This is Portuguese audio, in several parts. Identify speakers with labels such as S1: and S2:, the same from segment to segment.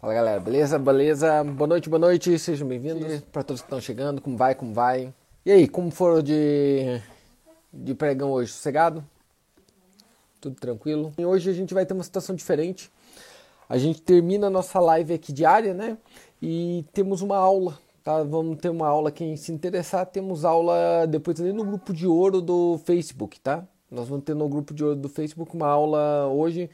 S1: Fala galera, beleza? Beleza? Boa noite, boa noite, sejam bem-vindos para todos que estão chegando. Como vai, como vai? E aí, como foram de, de pregão hoje? Sossegado? Tudo tranquilo? E hoje a gente vai ter uma situação diferente. A gente termina a nossa live aqui diária, né? E temos uma aula, tá? Vamos ter uma aula, quem se interessar, temos aula depois ali no grupo de ouro do Facebook, tá? Nós vamos ter no grupo de ouro do Facebook uma aula hoje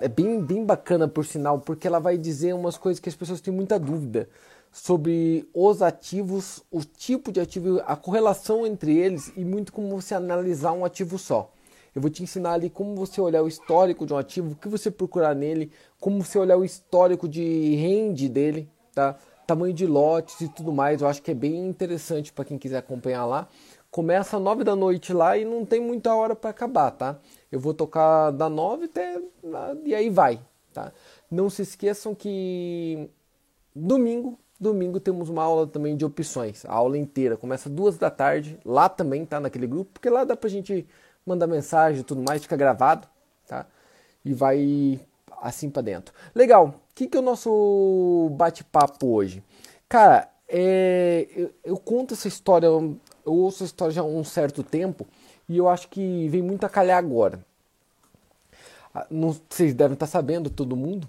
S1: é bem, bem bacana, por sinal, porque ela vai dizer umas coisas que as pessoas têm muita dúvida sobre os ativos, o tipo de ativo, a correlação entre eles e muito como você analisar um ativo só. Eu vou te ensinar ali como você olhar o histórico de um ativo, o que você procurar nele, como você olhar o histórico de rende dele, tá? Tamanho de lotes e tudo mais. Eu acho que é bem interessante para quem quiser acompanhar lá. Começa às 9 da noite lá e não tem muita hora para acabar, tá? Eu vou tocar da 9 até e aí vai, tá? Não se esqueçam que domingo, domingo temos uma aula também de opções, a aula inteira, começa duas da tarde, lá também tá naquele grupo, porque lá dá pra gente mandar mensagem e tudo mais, fica gravado, tá? E vai assim para dentro. Legal. O que, que é o nosso bate-papo hoje? Cara, é, eu, eu, conto essa história, eu ouço essa história já há um certo tempo e eu acho que vem muito a calhar agora. Ah, não, vocês devem estar sabendo, todo mundo,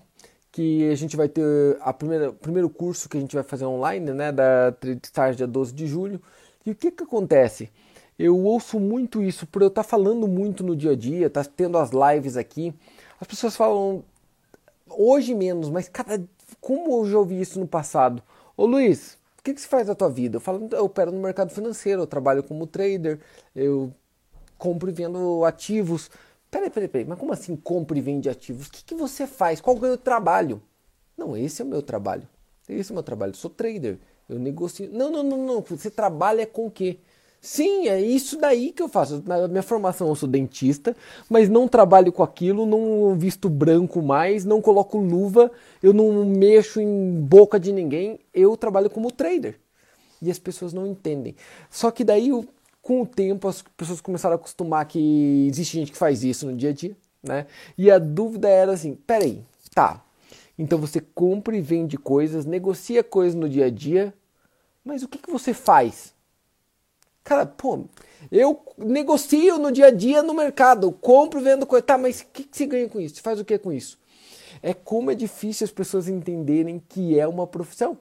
S1: que a gente vai ter a primeira, o primeiro curso que a gente vai fazer online, né, da Stars dia 12 de julho. E o que que acontece? Eu ouço muito isso por eu estar falando muito no dia a dia, estar tá tendo as lives aqui. As pessoas falam hoje menos, mas cada como eu já ouvi isso no passado. Ô Luiz, o que, que você faz da tua vida? Eu falo, eu opero no mercado financeiro, eu trabalho como trader, eu compro e vendo ativos. Peraí, peraí, peraí, mas como assim compra e vende ativos? O que, que você faz? Qual é o meu trabalho? Não, esse é o meu trabalho. Esse é o meu trabalho. Eu sou trader. Eu negocio. Não, não, não, não. Você trabalha com o quê? Sim, é isso daí que eu faço. Na minha formação eu sou dentista, mas não trabalho com aquilo, não visto branco mais, não coloco luva, eu não mexo em boca de ninguém, eu trabalho como trader. E as pessoas não entendem. Só que daí com o tempo as pessoas começaram a acostumar que existe gente que faz isso no dia a dia, né? E a dúvida era assim, peraí, tá, então você compra e vende coisas, negocia coisas no dia a dia, mas o que, que você faz? Cara, pô, eu negocio no dia a dia no mercado, compro e vendo coisa. Tá, mas o que, que você ganha com isso? Você faz o que com isso? É como é difícil as pessoas entenderem que é uma profissão.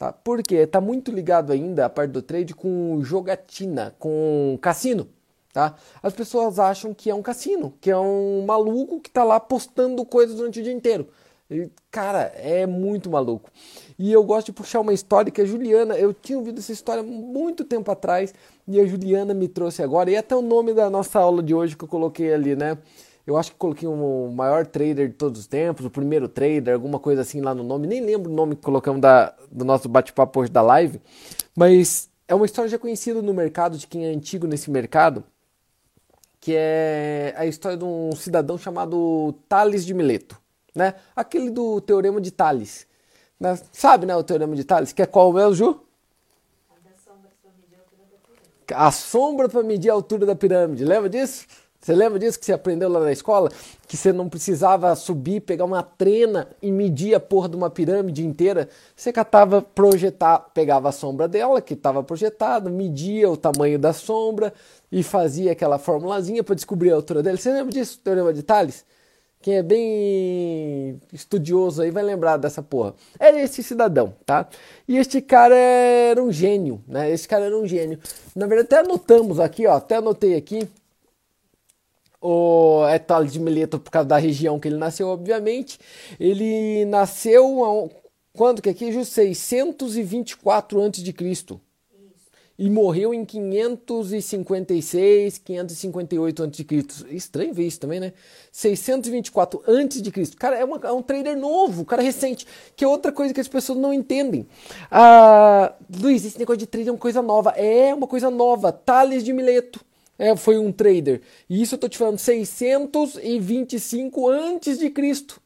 S1: Tá? Porque está muito ligado ainda a parte do trade com jogatina, com cassino. Tá? As pessoas acham que é um cassino, que é um maluco que está lá postando coisas durante o dia inteiro. E, cara, é muito maluco. E eu gosto de puxar uma história que a Juliana, eu tinha ouvido essa história muito tempo atrás e a Juliana me trouxe agora. E até o nome da nossa aula de hoje que eu coloquei ali, né? Eu acho que coloquei um maior trader de todos os tempos, o primeiro trader, alguma coisa assim lá no nome. Nem lembro o nome que colocamos da, do nosso bate-papo hoje da live. Mas é uma história já conhecida no mercado, de quem é antigo nesse mercado, que é a história de um cidadão chamado Tales de Mileto. Né? Aquele do Teorema de Tales. Né? Sabe né, o Teorema de Tales? Que é qual mesmo, Ju? A sombra para medir a altura da pirâmide. Lembra disso? Você lembra disso que você aprendeu lá na escola? Que você não precisava subir, pegar uma trena e medir a porra de uma pirâmide inteira. Você catava, projetar, pegava a sombra dela, que estava projetada, media o tamanho da sombra e fazia aquela formulazinha para descobrir a altura dela. Você lembra disso, teorema de Tales? Quem é bem estudioso aí vai lembrar dessa porra. Era é esse cidadão, tá? E este cara era um gênio, né? Esse cara era um gênio. Na verdade, até anotamos aqui, ó. Até anotei aqui o é Tales de Mileto por causa da região que ele nasceu, obviamente. Ele nasceu quando que aqui? 624 a.C. E morreu em 556, 558 a.C. Estranho ver isso também, né? 624 a.C. Cara, é, uma, é um trader novo, cara recente, que é outra coisa que as pessoas não entendem. Ah, Luiz, esse negócio de trader é uma coisa nova. É uma coisa nova. Tales de Mileto é, foi um trader. E isso eu estou te falando 625 antes de Cristo.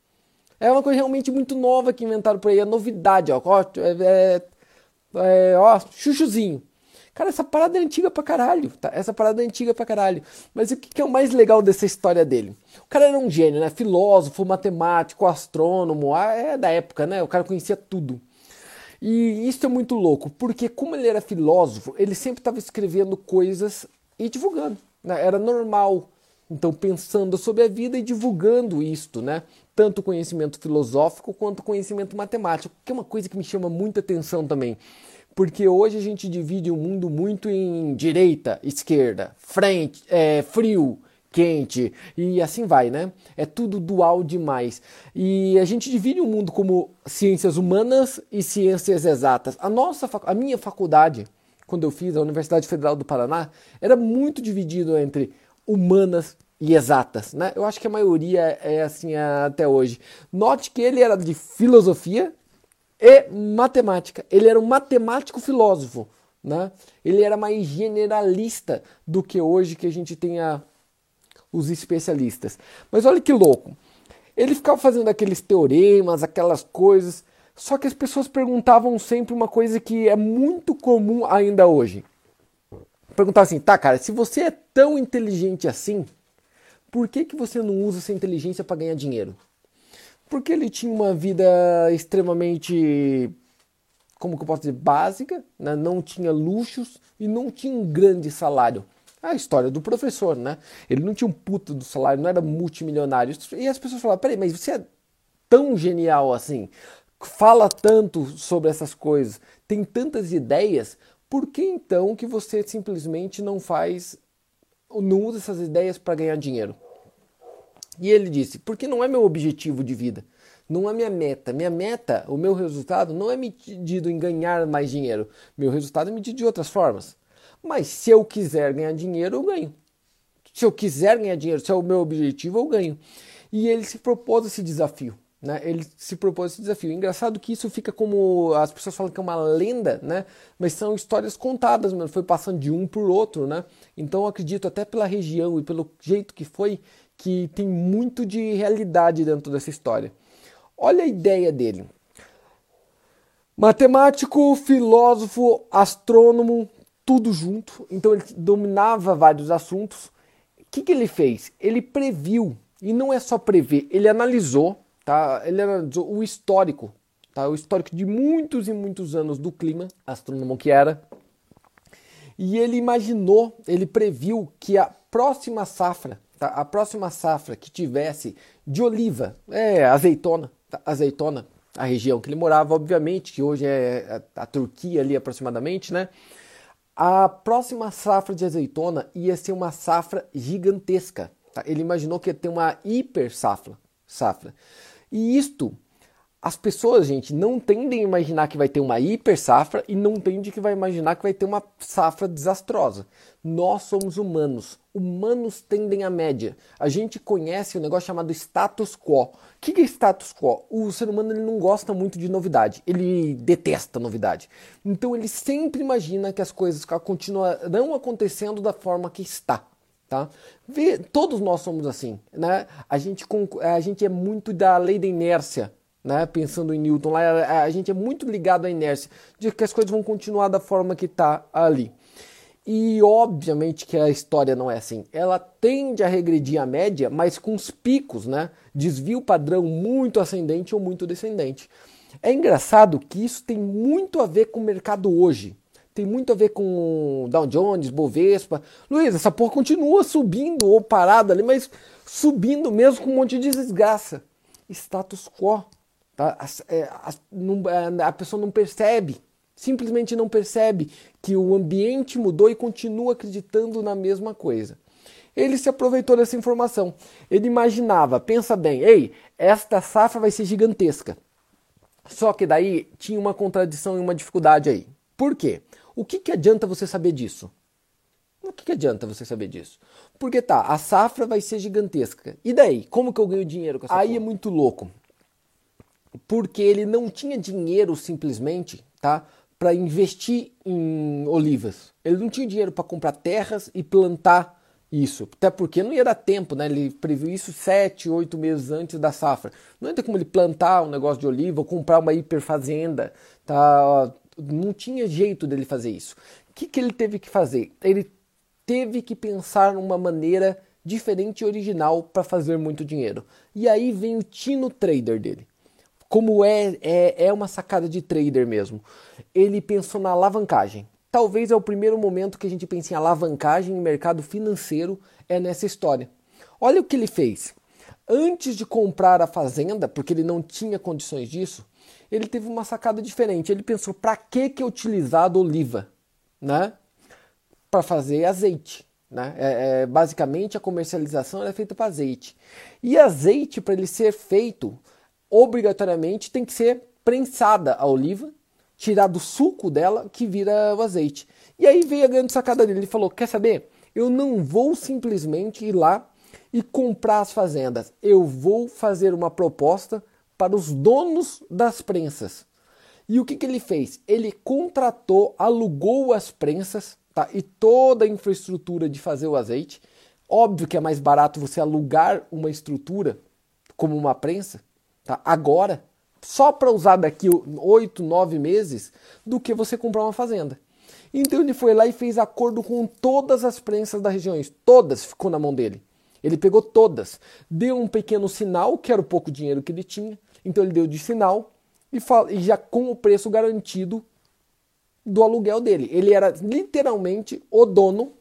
S1: É uma coisa realmente muito nova que inventaram por aí, é novidade, ó, ó, é, é, é, ó chuchuzinho. Cara, essa parada é antiga pra caralho, tá? Essa parada é antiga pra caralho. Mas o que é o mais legal dessa história dele? O cara era um gênio, né? Filósofo, matemático, astrônomo, ah, é da época, né? O cara conhecia tudo. E isso é muito louco, porque como ele era filósofo, ele sempre estava escrevendo coisas e divulgando. Né? Era normal. Então, pensando sobre a vida e divulgando isto, né? Tanto conhecimento filosófico quanto conhecimento matemático, que é uma coisa que me chama muita atenção também. Porque hoje a gente divide o mundo muito em direita, esquerda, frente, é, frio, quente e assim vai, né? É tudo dual demais. E a gente divide o mundo como ciências humanas e ciências exatas. A nossa, a minha faculdade, quando eu fiz a Universidade Federal do Paraná, era muito dividido entre humanas e exatas, né? Eu acho que a maioria é assim até hoje. Note que ele era de filosofia e matemática. Ele era um matemático filósofo, né? Ele era mais generalista do que hoje que a gente tem a, os especialistas. Mas olha que louco. Ele ficava fazendo aqueles teoremas, aquelas coisas, só que as pessoas perguntavam sempre uma coisa que é muito comum ainda hoje. Perguntar assim, tá, cara, se você é tão inteligente assim, por que, que você não usa essa inteligência para ganhar dinheiro? Porque ele tinha uma vida extremamente, como que eu posso dizer, básica, né? não tinha luxos e não tinha um grande salário. A história do professor, né? Ele não tinha um puta do salário, não era multimilionário. E as pessoas falavam, peraí, mas você é tão genial assim, fala tanto sobre essas coisas, tem tantas ideias, por que então que você simplesmente não faz, não usa essas ideias para ganhar dinheiro? E ele disse: porque não é meu objetivo de vida, não é minha meta. Minha meta, o meu resultado não é medido em ganhar mais dinheiro. Meu resultado é medido de outras formas. Mas se eu quiser ganhar dinheiro, eu ganho. Se eu quiser ganhar dinheiro, se é o meu objetivo, eu ganho. E ele se propôs esse desafio. Né? Ele se propôs esse desafio. Engraçado que isso fica como. As pessoas falam que é uma lenda, né? mas são histórias contadas, mano. foi passando de um por outro. Né? Então acredito, até pela região e pelo jeito que foi, que tem muito de realidade dentro dessa história. Olha a ideia dele. Matemático, filósofo, astrônomo, tudo junto. Então ele dominava vários assuntos. O que, que ele fez? Ele previu, e não é só prever, ele analisou Tá? Ele era o histórico, tá? o histórico de muitos e muitos anos do clima, astrônomo que era. E ele imaginou, ele previu que a próxima safra, tá? a próxima safra que tivesse de oliva, é azeitona, tá? azeitona, a região que ele morava, obviamente, que hoje é a, a Turquia ali aproximadamente, né? A próxima safra de azeitona ia ser uma safra gigantesca. Tá? Ele imaginou que ia ter uma hiper safra. safra. E isto, as pessoas, gente, não tendem a imaginar que vai ter uma hiper safra e não tendem que vai imaginar que vai ter uma safra desastrosa. Nós somos humanos. Humanos tendem à média. A gente conhece um negócio chamado status quo. O que é status quo? O ser humano ele não gosta muito de novidade. Ele detesta novidade. Então ele sempre imagina que as coisas continuarão acontecendo da forma que está. Tá? Todos nós somos assim, né? A gente, a gente é muito da lei da inércia, né? Pensando em Newton, lá a gente é muito ligado à inércia, de que as coisas vão continuar da forma que está ali. E obviamente que a história não é assim. Ela tende a regredir a média, mas com os picos, né? Desvio padrão muito ascendente ou muito descendente. É engraçado que isso tem muito a ver com o mercado hoje tem muito a ver com Dow Jones, Bovespa. Luiz, essa porra continua subindo ou parada ali, mas subindo mesmo com um monte de desgraça. Status quo. Tá? A, a, é, a pessoa não percebe, simplesmente não percebe que o ambiente mudou e continua acreditando na mesma coisa. Ele se aproveitou dessa informação. Ele imaginava, pensa bem, ei, esta safra vai ser gigantesca. Só que daí tinha uma contradição e uma dificuldade aí. Por quê? O que, que adianta você saber disso? O que, que adianta você saber disso? Porque tá, a safra vai ser gigantesca. E daí? Como que eu ganho dinheiro com essa Aí porra? é muito louco. Porque ele não tinha dinheiro simplesmente, tá? Para investir em olivas. Ele não tinha dinheiro para comprar terras e plantar isso. Até porque não ia dar tempo, né? Ele previu isso sete, oito meses antes da safra. Não ia ter como ele plantar um negócio de oliva ou comprar uma hiperfazenda, tá? Não tinha jeito dele fazer isso. que, que ele teve que fazer? Ele teve que pensar numa maneira diferente e original para fazer muito dinheiro. E aí vem o tino trader dele. Como é, é, é uma sacada de trader mesmo. Ele pensou na alavancagem. Talvez é o primeiro momento que a gente pensa em alavancagem em mercado financeiro é nessa história. Olha o que ele fez. Antes de comprar a fazenda, porque ele não tinha condições disso, ele teve uma sacada diferente. Ele pensou: para que que utilizar a oliva, né? Para fazer azeite. Né? É, é, basicamente, a comercialização é feita para azeite. E azeite, para ele ser feito, obrigatoriamente tem que ser prensada a oliva, tirar do suco dela que vira o azeite. E aí veio a grande sacada dele. Ele falou: Quer saber? Eu não vou simplesmente ir lá e comprar as fazendas. Eu vou fazer uma proposta para os donos das prensas. E o que, que ele fez? Ele contratou, alugou as prensas tá? e toda a infraestrutura de fazer o azeite. Óbvio que é mais barato você alugar uma estrutura como uma prensa, tá? agora, só para usar daqui oito, nove meses, do que você comprar uma fazenda. Então ele foi lá e fez acordo com todas as prensas da região, todas ficou na mão dele. Ele pegou todas, deu um pequeno sinal, que era o pouco dinheiro que ele tinha, então ele deu de sinal e, e já com o preço garantido do aluguel dele. Ele era literalmente o dono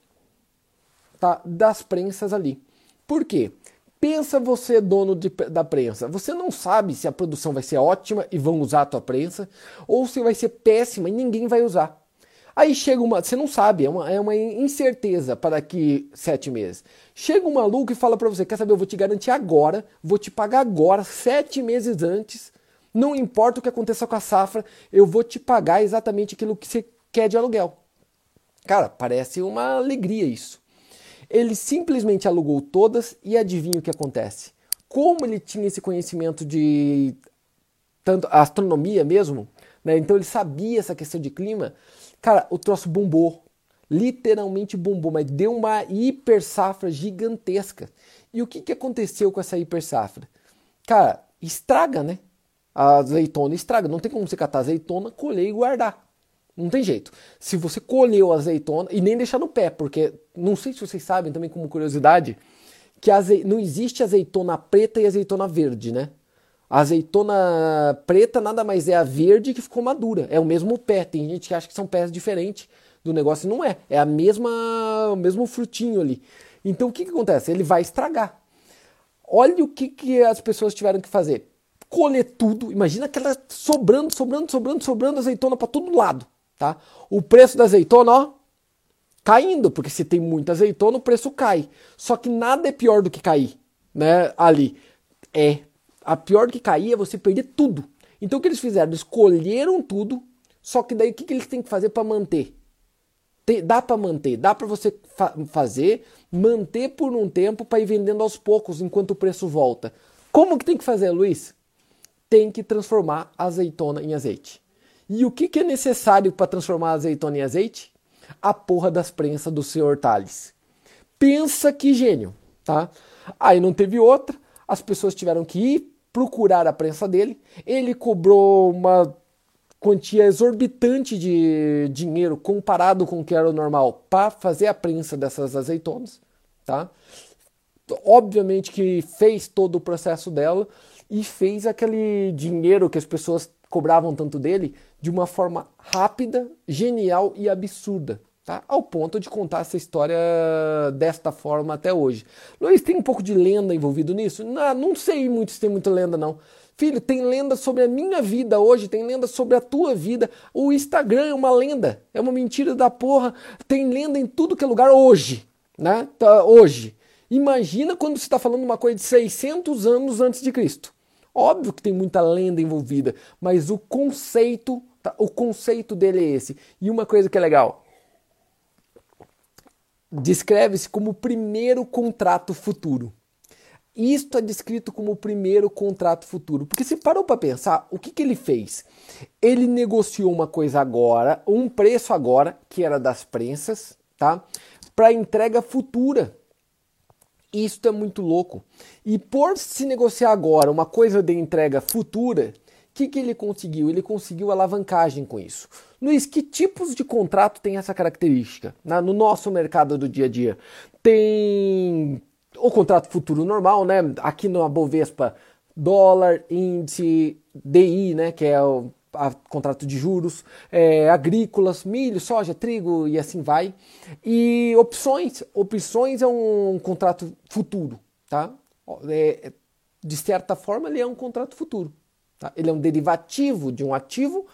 S1: tá, das prensas ali. Por quê? Pensa você, dono de, da prensa. Você não sabe se a produção vai ser ótima e vão usar a tua prensa, ou se vai ser péssima e ninguém vai usar. Aí chega uma. Você não sabe, é uma, é uma incerteza para daqui sete meses. Chega um maluco e fala para você: quer saber? Eu vou te garantir agora, vou te pagar agora, sete meses antes, não importa o que aconteça com a safra, eu vou te pagar exatamente aquilo que você quer de aluguel. Cara, parece uma alegria isso. Ele simplesmente alugou todas e adivinha o que acontece. Como ele tinha esse conhecimento de tanto astronomia mesmo, né? Então ele sabia essa questão de clima. Cara, o troço bombou. Literalmente bombou, mas deu uma hiper safra gigantesca. E o que, que aconteceu com essa hiper safra? Cara, estraga, né? a azeitona estraga. Não tem como você catar azeitona, colher e guardar. Não tem jeito. Se você colheu a azeitona, e nem deixar no pé, porque não sei se vocês sabem também, como curiosidade, que aze... não existe azeitona preta e azeitona verde, né? A azeitona preta nada mais é a verde que ficou madura. É o mesmo pé. Tem gente que acha que são pés diferentes do negócio. Não é. É a mesma, o mesmo frutinho ali. Então o que, que acontece? Ele vai estragar. Olha o que, que as pessoas tiveram que fazer colher tudo. Imagina aquela sobrando, sobrando, sobrando, sobrando azeitona para todo lado, tá? O preço da azeitona, ó, caindo, porque se tem muita azeitona, o preço cai. Só que nada é pior do que cair, né? Ali é a pior que cair é você perder tudo. Então o que eles fizeram? Eles colheram tudo, só que daí o que, que eles têm que fazer para manter? Tem, dá para manter, dá para você fa fazer, manter por um tempo para ir vendendo aos poucos enquanto o preço volta. Como que tem que fazer, Luiz? tem que transformar a azeitona em azeite. E o que, que é necessário para transformar a azeitona em azeite? A porra das prensas do senhor Tales. Pensa que gênio, tá? Aí não teve outra, as pessoas tiveram que ir procurar a prensa dele. Ele cobrou uma quantia exorbitante de dinheiro comparado com o que era o normal para fazer a prensa dessas azeitonas, tá? Obviamente que fez todo o processo dela e fez aquele dinheiro que as pessoas cobravam tanto dele de uma forma rápida, genial e absurda. Tá? Ao ponto de contar essa história desta forma até hoje. Luiz, tem um pouco de lenda envolvido nisso? Não, não sei muito se tem muita lenda, não. Filho, tem lenda sobre a minha vida hoje, tem lenda sobre a tua vida. O Instagram é uma lenda, é uma mentira da porra. Tem lenda em tudo que é lugar hoje, né? Tá, hoje. Imagina quando você está falando uma coisa de 600 anos antes de Cristo. Óbvio que tem muita lenda envolvida, mas o conceito, tá? o conceito dele é esse. E uma coisa que é legal, descreve-se como o primeiro contrato futuro. Isto é descrito como o primeiro contrato futuro. Porque se parou para pensar, o que, que ele fez? Ele negociou uma coisa agora, um preço agora, que era das prensas, tá? Para entrega futura. Isto é muito louco. E por se negociar agora uma coisa de entrega futura, que, que ele conseguiu? Ele conseguiu alavancagem com isso. Luiz, que tipos de contrato tem essa característica na, no nosso mercado do dia a dia? Tem o contrato futuro normal, né? Aqui na Bovespa, dólar, índice, DI, né? Que é o a, contrato de juros, é, agrícolas, milho, soja, trigo e assim vai. E opções, opções é um, um contrato futuro, tá? É, de certa forma, ele é um contrato futuro. Tá? Ele é um derivativo de um ativo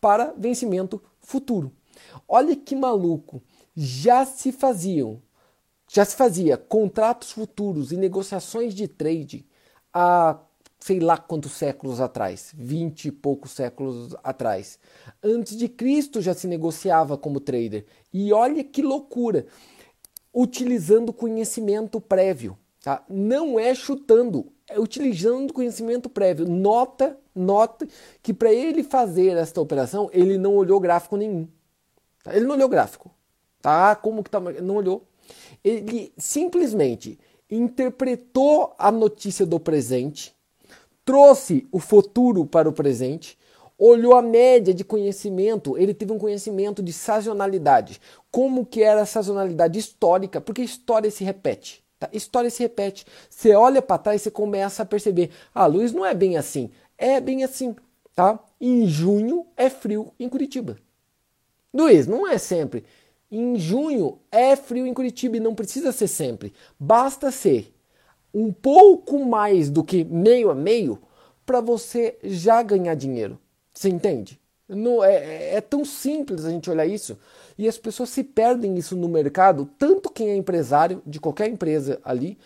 S1: para vencimento futuro. Olha que maluco! Já se faziam, já se fazia contratos futuros e negociações de trade há sei lá quantos séculos atrás, vinte e poucos séculos atrás. Antes de Cristo já se negociava como trader. E olha que loucura! Utilizando conhecimento prévio. Tá? Não é chutando, utilizando conhecimento prévio. Nota, nota que para ele fazer esta operação, ele não olhou gráfico nenhum. Tá? Ele não olhou gráfico. Tá? Como que tá? Não olhou. Ele simplesmente interpretou a notícia do presente trouxe o futuro para o presente, olhou a média de conhecimento, ele teve um conhecimento de sazonalidade. Como que era a sazonalidade histórica? Porque história se repete. Tá? História se repete. Você olha para trás e começa a perceber. Ah, Luiz, não é bem assim. É bem assim. Tá? Em junho é frio em Curitiba. Luiz, não é sempre. Em junho é frio em Curitiba e não precisa ser sempre. Basta ser um pouco mais do que meio a meio para você já ganhar dinheiro. Você entende? Não, é, é, é, tão simples a gente olhar isso e as pessoas se perdem isso no mercado, tanto quem é empresário de qualquer empresa ali,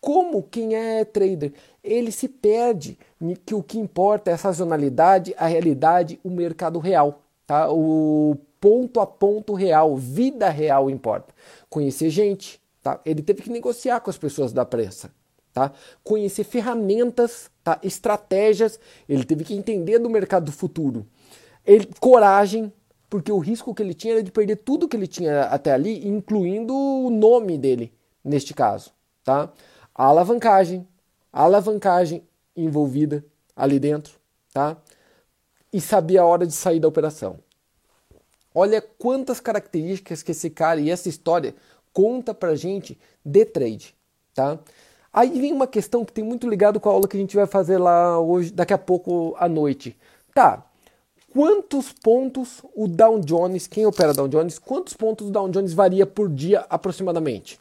S1: como quem é trader. Ele se perde que o que importa é a sazonalidade, a realidade, o mercado real. Tá? O ponto a ponto real, vida real importa. Conhecer gente. Tá? Ele teve que negociar com as pessoas da prensa tá? Conhecer ferramentas, tá? Estratégias, ele teve que entender do mercado futuro. Ele, coragem, porque o risco que ele tinha era de perder tudo que ele tinha até ali, incluindo o nome dele, neste caso, tá? A alavancagem, a alavancagem envolvida ali dentro, tá? E sabia a hora de sair da operação. Olha quantas características que esse cara e essa história conta pra gente de trade, tá? Aí vem uma questão que tem muito ligado com a aula que a gente vai fazer lá hoje, daqui a pouco à noite. Tá, quantos pontos o Dow Jones, quem opera Dow Jones, quantos pontos o Dow Jones varia por dia aproximadamente?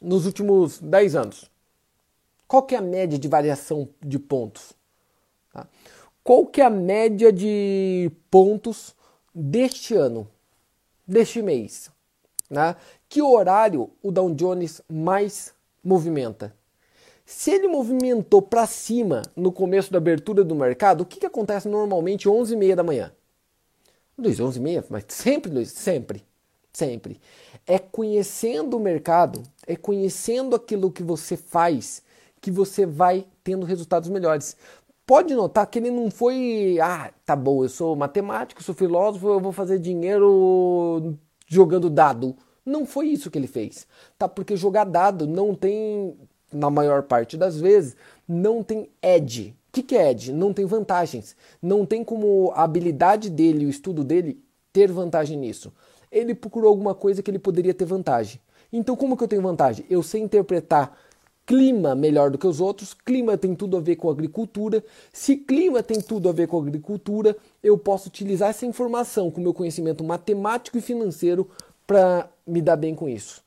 S1: Nos últimos 10 anos. Qual que é a média de variação de pontos? Tá? Qual que é a média de pontos deste ano, deste mês? Né? Que horário o Dow Jones mais movimenta. Se ele movimentou para cima no começo da abertura do mercado, o que, que acontece normalmente 11 e meia da manhã? Luiz, 11 e meia? Mas sempre, Luiz, sempre, sempre. É conhecendo o mercado, é conhecendo aquilo que você faz, que você vai tendo resultados melhores. Pode notar que ele não foi, ah, tá bom, eu sou matemático, sou filósofo, eu vou fazer dinheiro jogando dado. Não foi isso que ele fez, tá? Porque jogar dado não tem, na maior parte das vezes, não tem edge. O que, que é edge? Não tem vantagens. Não tem como a habilidade dele, o estudo dele, ter vantagem nisso. Ele procurou alguma coisa que ele poderia ter vantagem. Então, como que eu tenho vantagem? Eu sei interpretar clima melhor do que os outros. Clima tem tudo a ver com agricultura. Se clima tem tudo a ver com agricultura, eu posso utilizar essa informação com meu conhecimento matemático e financeiro para me dar bem com isso.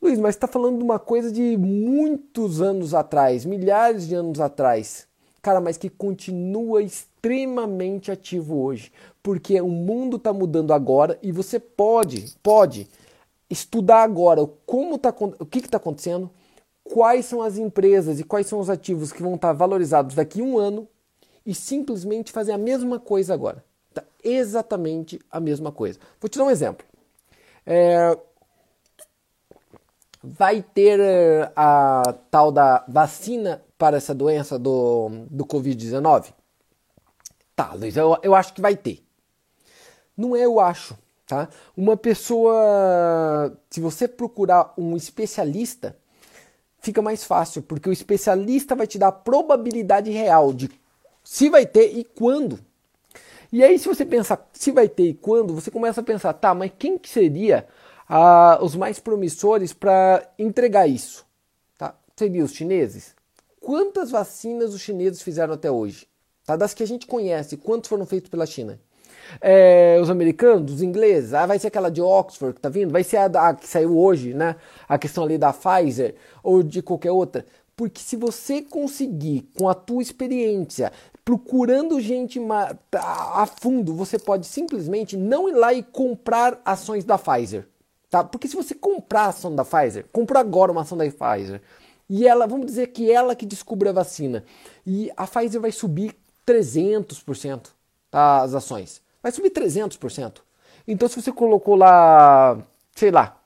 S1: Luiz, mas está falando de uma coisa de muitos anos atrás, milhares de anos atrás. Cara, mas que continua extremamente ativo hoje, porque o mundo está mudando agora e você pode, pode estudar agora como tá, o que está acontecendo, quais são as empresas e quais são os ativos que vão estar tá valorizados daqui a um ano e simplesmente fazer a mesma coisa agora. Tá? Exatamente a mesma coisa. Vou te dar um exemplo. É, vai ter é, a tal da vacina para essa doença do, do Covid-19? Tá, Luiz, eu, eu acho que vai ter. Não é eu acho, tá? Uma pessoa, se você procurar um especialista, fica mais fácil, porque o especialista vai te dar a probabilidade real de Se vai ter e quando. E aí, se você pensar se vai ter e quando, você começa a pensar, tá, mas quem que seria os mais promissores para entregar isso? Tá? Seria os chineses? Quantas vacinas os chineses fizeram até hoje? Tá? Das que a gente conhece, quantos foram feitos pela China? É, os americanos, os ingleses, ah, vai ser aquela de Oxford que tá vindo, vai ser a, a que saiu hoje, né? A questão ali da Pfizer ou de qualquer outra. Porque se você conseguir, com a tua experiência, procurando gente a fundo, você pode simplesmente não ir lá e comprar ações da Pfizer. Tá? Porque se você comprar a ação da Pfizer, compra agora uma ação da Pfizer, e ela, vamos dizer que ela que descobre a vacina, e a Pfizer vai subir 300% tá, as ações. Vai subir 300%. Então, se você colocou lá, sei lá,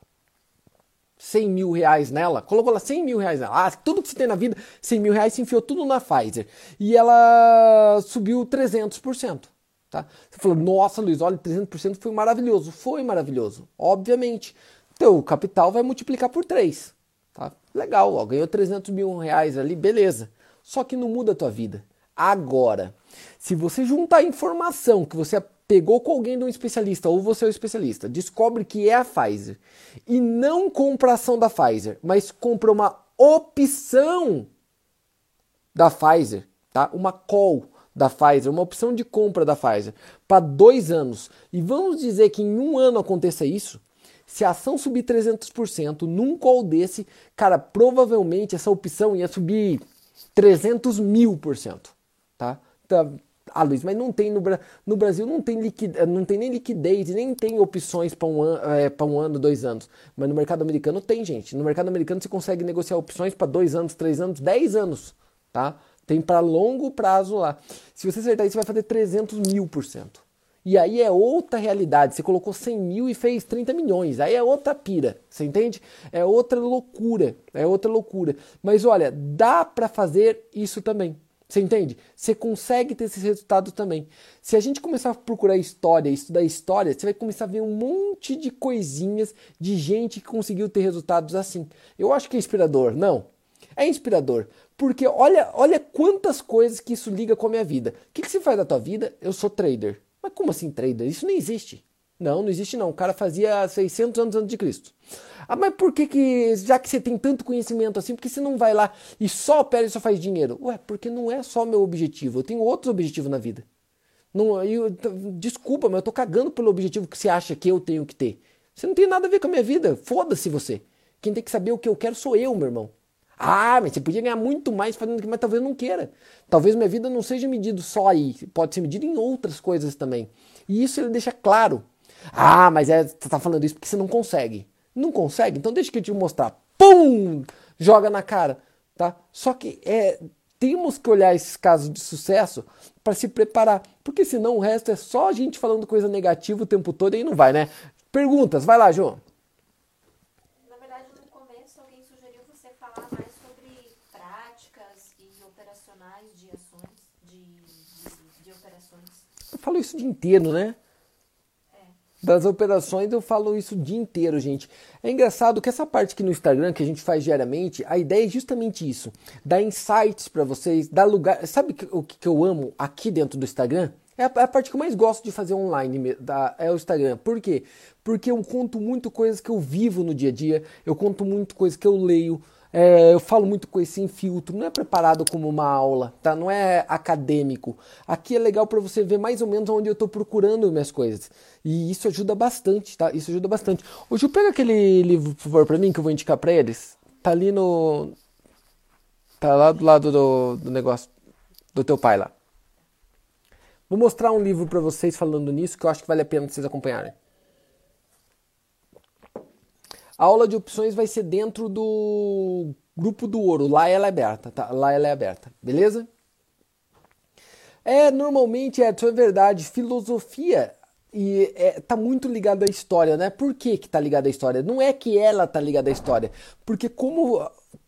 S1: 100 mil reais nela, colocou lá 100 mil reais nela, ah, tudo que você tem na vida, 100 mil reais, se enfiou tudo na Pfizer. E ela subiu 300%. Tá? Você falou, nossa Luiz, olha, 300% foi maravilhoso. Foi maravilhoso, obviamente. Teu capital vai multiplicar por 3. Tá? Legal, ó, ganhou 300 mil reais ali, beleza. Só que não muda a tua vida. Agora, se você juntar informação que você pegou com alguém de um especialista, ou você é o especialista, descobre que é a Pfizer e não compra ação da Pfizer, mas compra uma opção da Pfizer, tá? Uma call da Pfizer, uma opção de compra da Pfizer para dois anos. E vamos dizer que em um ano aconteça isso. Se a ação subir 300% num call desse, cara, provavelmente essa opção ia subir 300 mil por cento, tá? tá ah, Luiz, mas não tem no, no Brasil não tem, liquid, não tem nem liquidez, nem tem opções para um, é, um ano, dois anos. Mas no mercado americano tem, gente. No mercado americano você consegue negociar opções para dois anos, três anos, dez anos, tá? Tem para longo prazo lá. Se você acertar isso, você vai fazer 300 mil por cento. E aí é outra realidade. Você colocou 100 mil e fez 30 milhões. Aí é outra pira. Você entende? É outra loucura. É outra loucura. Mas olha, dá para fazer isso também. Você entende? Você consegue ter esses resultados também. Se a gente começar a procurar história, estudar história, você vai começar a ver um monte de coisinhas de gente que conseguiu ter resultados assim. Eu acho que é inspirador, não? É inspirador, porque olha, olha quantas coisas que isso liga com a minha vida. O que, que você faz da tua vida? Eu sou trader. Mas como assim trader? Isso não existe. Não, não existe não. O cara fazia 600 anos antes de Cristo. Ah, mas por que, que já que você tem tanto conhecimento assim, por que você não vai lá e só opera e só faz dinheiro? Ué, porque não é só meu objetivo. Eu tenho outros objetivos na vida. Não, eu, desculpa, mas eu tô cagando pelo objetivo que você acha que eu tenho que ter. Você não tem nada a ver com a minha vida. Foda-se você. Quem tem que saber o que eu quero sou eu, meu irmão. Ah, mas você podia ganhar muito mais fazendo aquilo, mas talvez eu não queira. Talvez minha vida não seja medida só aí. Pode ser medida em outras coisas também. E isso ele deixa claro. Ah, mas é, você tá falando isso porque você não consegue. Não consegue? Então deixa que eu te mostrar. Pum! Joga na cara, tá? Só que é, temos que olhar esses casos de sucesso para se preparar, porque senão o resto é só a gente falando coisa negativa o tempo todo e aí não vai, né? Perguntas, vai lá, João.
S2: Na verdade, no começo alguém sugeriu você falar mais sobre práticas e operacionais de ações, de, de, de operações.
S1: Eu falo isso o dia inteiro, né? das operações eu falo isso o dia inteiro, gente. É engraçado que essa parte aqui no Instagram que a gente faz diariamente, a ideia é justamente isso: dar insights para vocês, dar lugar. Sabe o que eu amo aqui dentro do Instagram? É a, é a, parte que eu mais gosto de fazer online, da, é o Instagram. Por quê? Porque eu conto muito coisas que eu vivo no dia a dia, eu conto muito coisas que eu leio, é, eu falo muito com esse filtro, não é preparado como uma aula, tá? Não é acadêmico. Aqui é legal para você ver mais ou menos onde eu estou procurando minhas coisas. E isso ajuda bastante, tá? Isso ajuda bastante. Ô Ju, pega aquele livro, por favor, para mim, que eu vou indicar para eles. Tá ali no... Tá lá do lado do, do negócio do teu pai lá. Vou mostrar um livro para vocês falando nisso que eu acho que vale a pena vocês acompanharem. A aula de opções vai ser dentro do grupo do ouro. Lá ela é aberta, tá? Lá ela é aberta, beleza? É, normalmente, é, verdade, filosofia e é, tá muito ligado à história, né? Por que que tá ligado à história? Não é que ela tá ligada à história, porque como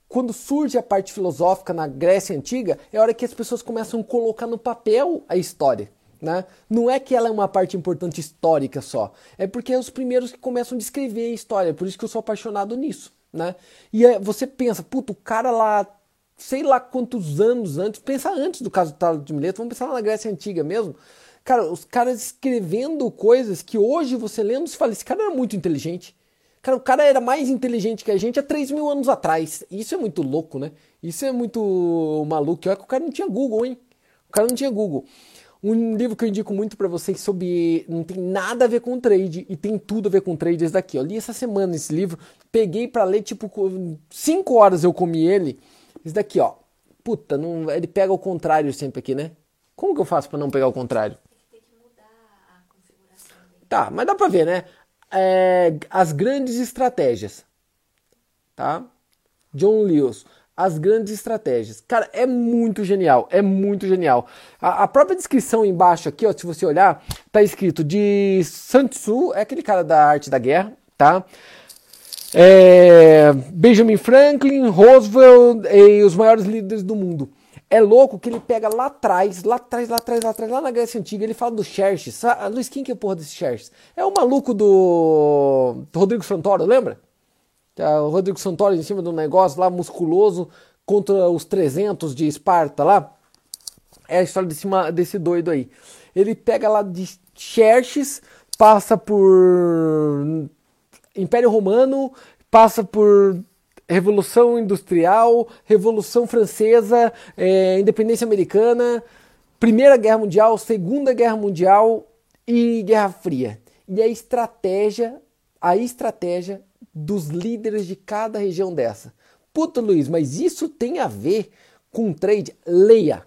S1: quando surge a parte filosófica na Grécia Antiga, é a hora que as pessoas começam a colocar no papel a história. Né? Não é que ela é uma parte importante histórica só, é porque é os primeiros que começam a descrever a história, por isso que eu sou apaixonado nisso. Né? E você pensa, puto, o cara lá sei lá quantos anos antes, pensa antes do caso do Talo de Mileto, vamos pensar na Grécia Antiga mesmo. Cara, os caras escrevendo coisas que hoje você lendo, você fala, esse cara era muito inteligente. Cara, o cara era mais inteligente que a gente há 3 mil anos atrás. Isso é muito louco, né? Isso é muito maluco. Olha que o cara não tinha Google, hein? O cara não tinha Google. Um livro que eu indico muito para vocês sobre. Não tem nada a ver com trade e tem tudo a ver com trade. Esse daqui, ó. Li essa semana esse livro. Peguei para ler, tipo, 5 horas eu comi ele. Esse daqui, ó. Puta, não, ele pega o contrário sempre aqui, né? Como que eu faço para não pegar o contrário?
S2: Tem que mudar a configuração.
S1: Tá, mas dá pra ver, né? É, as grandes estratégias. Tá? John Lewis. As grandes estratégias. Cara, é muito genial. É muito genial. A, a própria descrição embaixo aqui, ó, se você olhar, tá escrito de Sun Tzu, é aquele cara da arte da guerra, tá? É, Benjamin Franklin, Roosevelt e os maiores líderes do mundo. É louco que ele pega lá atrás, lá atrás, lá atrás, lá atrás, lá na Grécia Antiga, ele fala do Xerxes. Ah, Luiz, quem que é porra desse Xerxes? É o maluco do, do Rodrigo Santoro, lembra? Tá, O Rodrigo Santoro em cima do negócio lá, musculoso, contra os 300 de Esparta lá. É a história desse, desse doido aí. Ele pega lá de Xerxes, passa por Império Romano, passa por Revolução Industrial, Revolução Francesa, eh, Independência Americana, Primeira Guerra Mundial, Segunda Guerra Mundial e Guerra Fria. E a estratégia, a estratégia dos líderes de cada região dessa. Puta, Luiz, mas isso tem a ver com trade? Leia.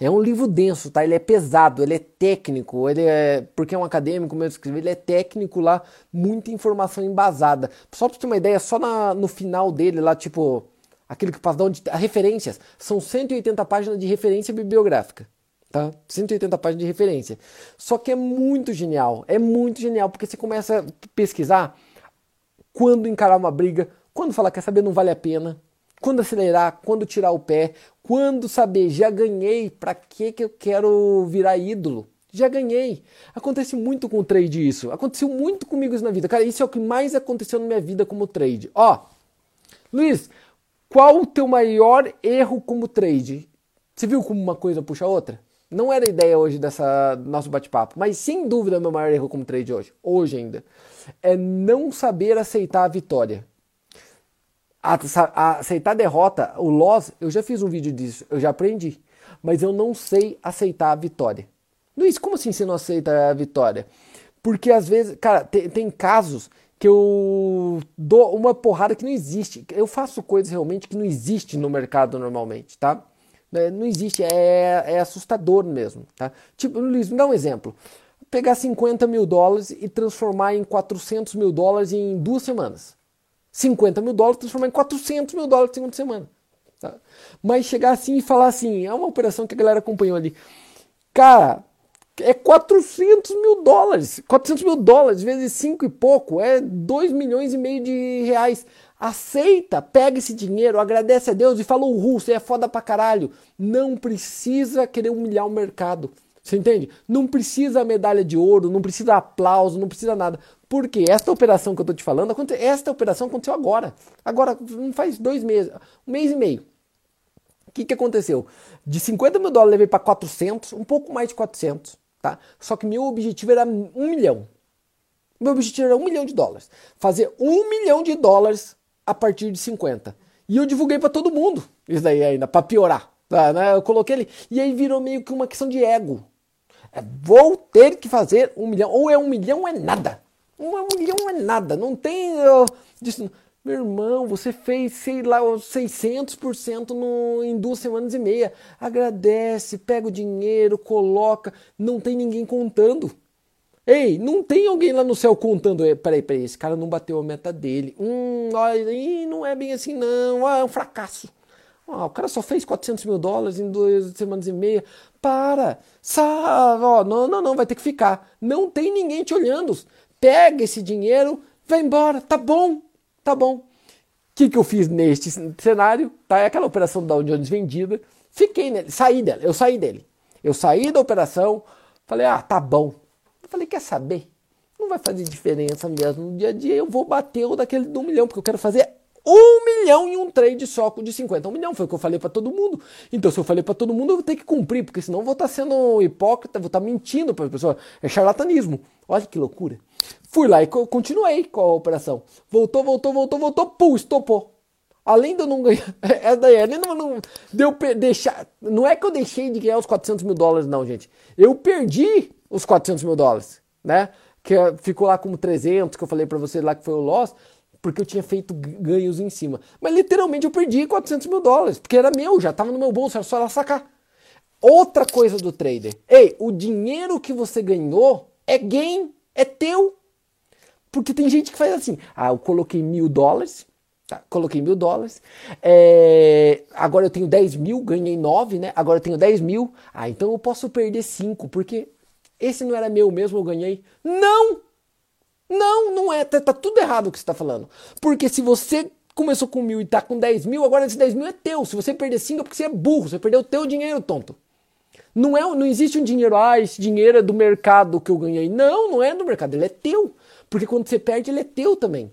S1: É um livro denso, tá? Ele é pesado, ele é técnico, ele é. Porque é um acadêmico mesmo escrever, ele é técnico lá, muita informação embasada. Só pra ter uma ideia, só na- no final dele, lá, tipo, aquele que passa onde. Referências. São 180 páginas de referência bibliográfica. Tá? 180 páginas de referência. Só que é muito genial. É muito genial, porque você começa a pesquisar quando encarar uma briga, quando falar, quer saber, não vale a pena, quando acelerar, quando tirar o pé, quando saber, já ganhei, pra que que eu quero virar ídolo? Já ganhei. Acontece muito com o trade isso. Aconteceu muito comigo isso na vida. Cara, isso é o que mais aconteceu na minha vida como trade. Ó, Luiz, qual o teu maior erro como trade? Você viu como uma coisa puxa a outra? Não era a ideia hoje dessa nosso bate-papo, mas sem dúvida meu maior erro como trade hoje, hoje ainda, é não saber aceitar a vitória. A- a- aceitar a derrota, o loss, eu já fiz um vídeo disso, eu já aprendi, mas eu não sei aceitar a vitória. Luiz, como assim você não aceita a vitória? Porque às vezes, cara, tem, tem casos que eu dou uma porrada que não existe. Eu faço coisas realmente que não existe no mercado normalmente, tá? Né, Não existe, é, é assustador mesmo, tá? Tipo, Luiz, me dá um exemplo. Pegar 50 mil dólares e transformar em 400 mil dólares em duas semanas. 50 mil dólares transformar em 400 mil dólares em segunda semana. tá? Mas chegar assim e falar assim, é uma operação que a galera acompanhou ali. Cara, é 400 mil dólares. 400 mil dólares vezes 5 e pouco é 2 milhões e meio de reais. Aceita, pega esse dinheiro, agradece a Deus e fala, uhul, você é foda pra caralho. Não precisa querer humilhar o mercado. Você entende? Não precisa medalha de ouro, não precisa aplauso, não precisa nada. Porque esta operação que eu tô te falando, esta operação aconteceu agora. Agora, não faz dois meses, um mês e meio. O que, que aconteceu? De 50 mil dólares levei para 400, um pouco mais de 400, tá? Só que meu objetivo era um milhão. Meu objetivo era um milhão de dólares. Fazer um milhão de dólares a partir de 50. E eu divulguei para todo mundo. Isso daí ainda, para piorar. Tá, né? Eu coloquei ele. E aí virou meio que uma questão de ego. É, vou ter que fazer um milhão. Ou é um milhão é nada. Um, um milhão é nada. Não tem. eu disse, meu irmão, você fez, sei lá, 600% no, em duas semanas e meia. Agradece, pega o dinheiro, coloca. Não tem ninguém contando. Ei, não tem alguém lá no céu contando. "Eh, Peraí, peraí, esse cara não bateu a meta dele. Hum, olha, não é bem assim, não. Ah, é um fracasso. Ah, o cara só fez 400 mil dólares em duas semanas e meia. Para! Sabe? Ó, não, não, não, vai ter que ficar. Não tem ninguém te olhando. Pega esse dinheiro, vai embora. Tá bom, tá bom. O que, que eu fiz neste cenário? Tá? É aquela operação da Dow Jones vendida. Fiquei nele, saí dela, eu saí dele. Eu saí da operação, falei, ah, tá bom. Eu falei, quer saber? Não vai fazer diferença mesmo. No dia a dia eu vou bater o daquele do um milhão, porque eu quero fazer um milhão em um trade só de 50 um milhão. Foi o que eu falei para todo mundo. Então, se eu falei para todo mundo, eu vou ter que cumprir, porque senão eu vou estar tá sendo hipócrita, vou estar tá mentindo para as pessoas. É charlatanismo. Olha que loucura. Fui lá e continuei com a operação. Voltou, voltou, voltou, voltou, pum, estopou. Além de eu não ganhar. É daí, além de eu não. Deu deixar. Não é que eu deixei de ganhar os 400 mil dólares, não, gente. Eu perdi os 400 mil dólares, né? Que ficou lá como 300, que eu falei para você lá que foi o loss porque eu tinha feito ganhos em cima. Mas literalmente eu perdi 400 mil dólares, porque era meu, já estava no meu bolso, era só lá sacar. Outra coisa do trader. Ei, o dinheiro que você ganhou é gain, é teu. Porque tem gente que faz assim, ah, eu coloquei mil dólares, tá, coloquei mil dólares, é, agora eu tenho 10 mil, ganhei 9, né? Agora eu tenho 10 mil, ah, então eu posso perder 5, porque esse não era meu mesmo, eu ganhei. Não! Não, não é. Tá, tá tudo errado o que você está falando. Porque se você começou com mil e tá com 10 mil, agora esse 10 mil é teu. Se você perder 5 é porque você é burro, você perdeu o teu dinheiro, tonto. Não, é, não existe um dinheiro, ah, esse dinheiro é do mercado que eu ganhei. Não, não é do mercado, ele é teu. Porque quando você perde, ele é teu também.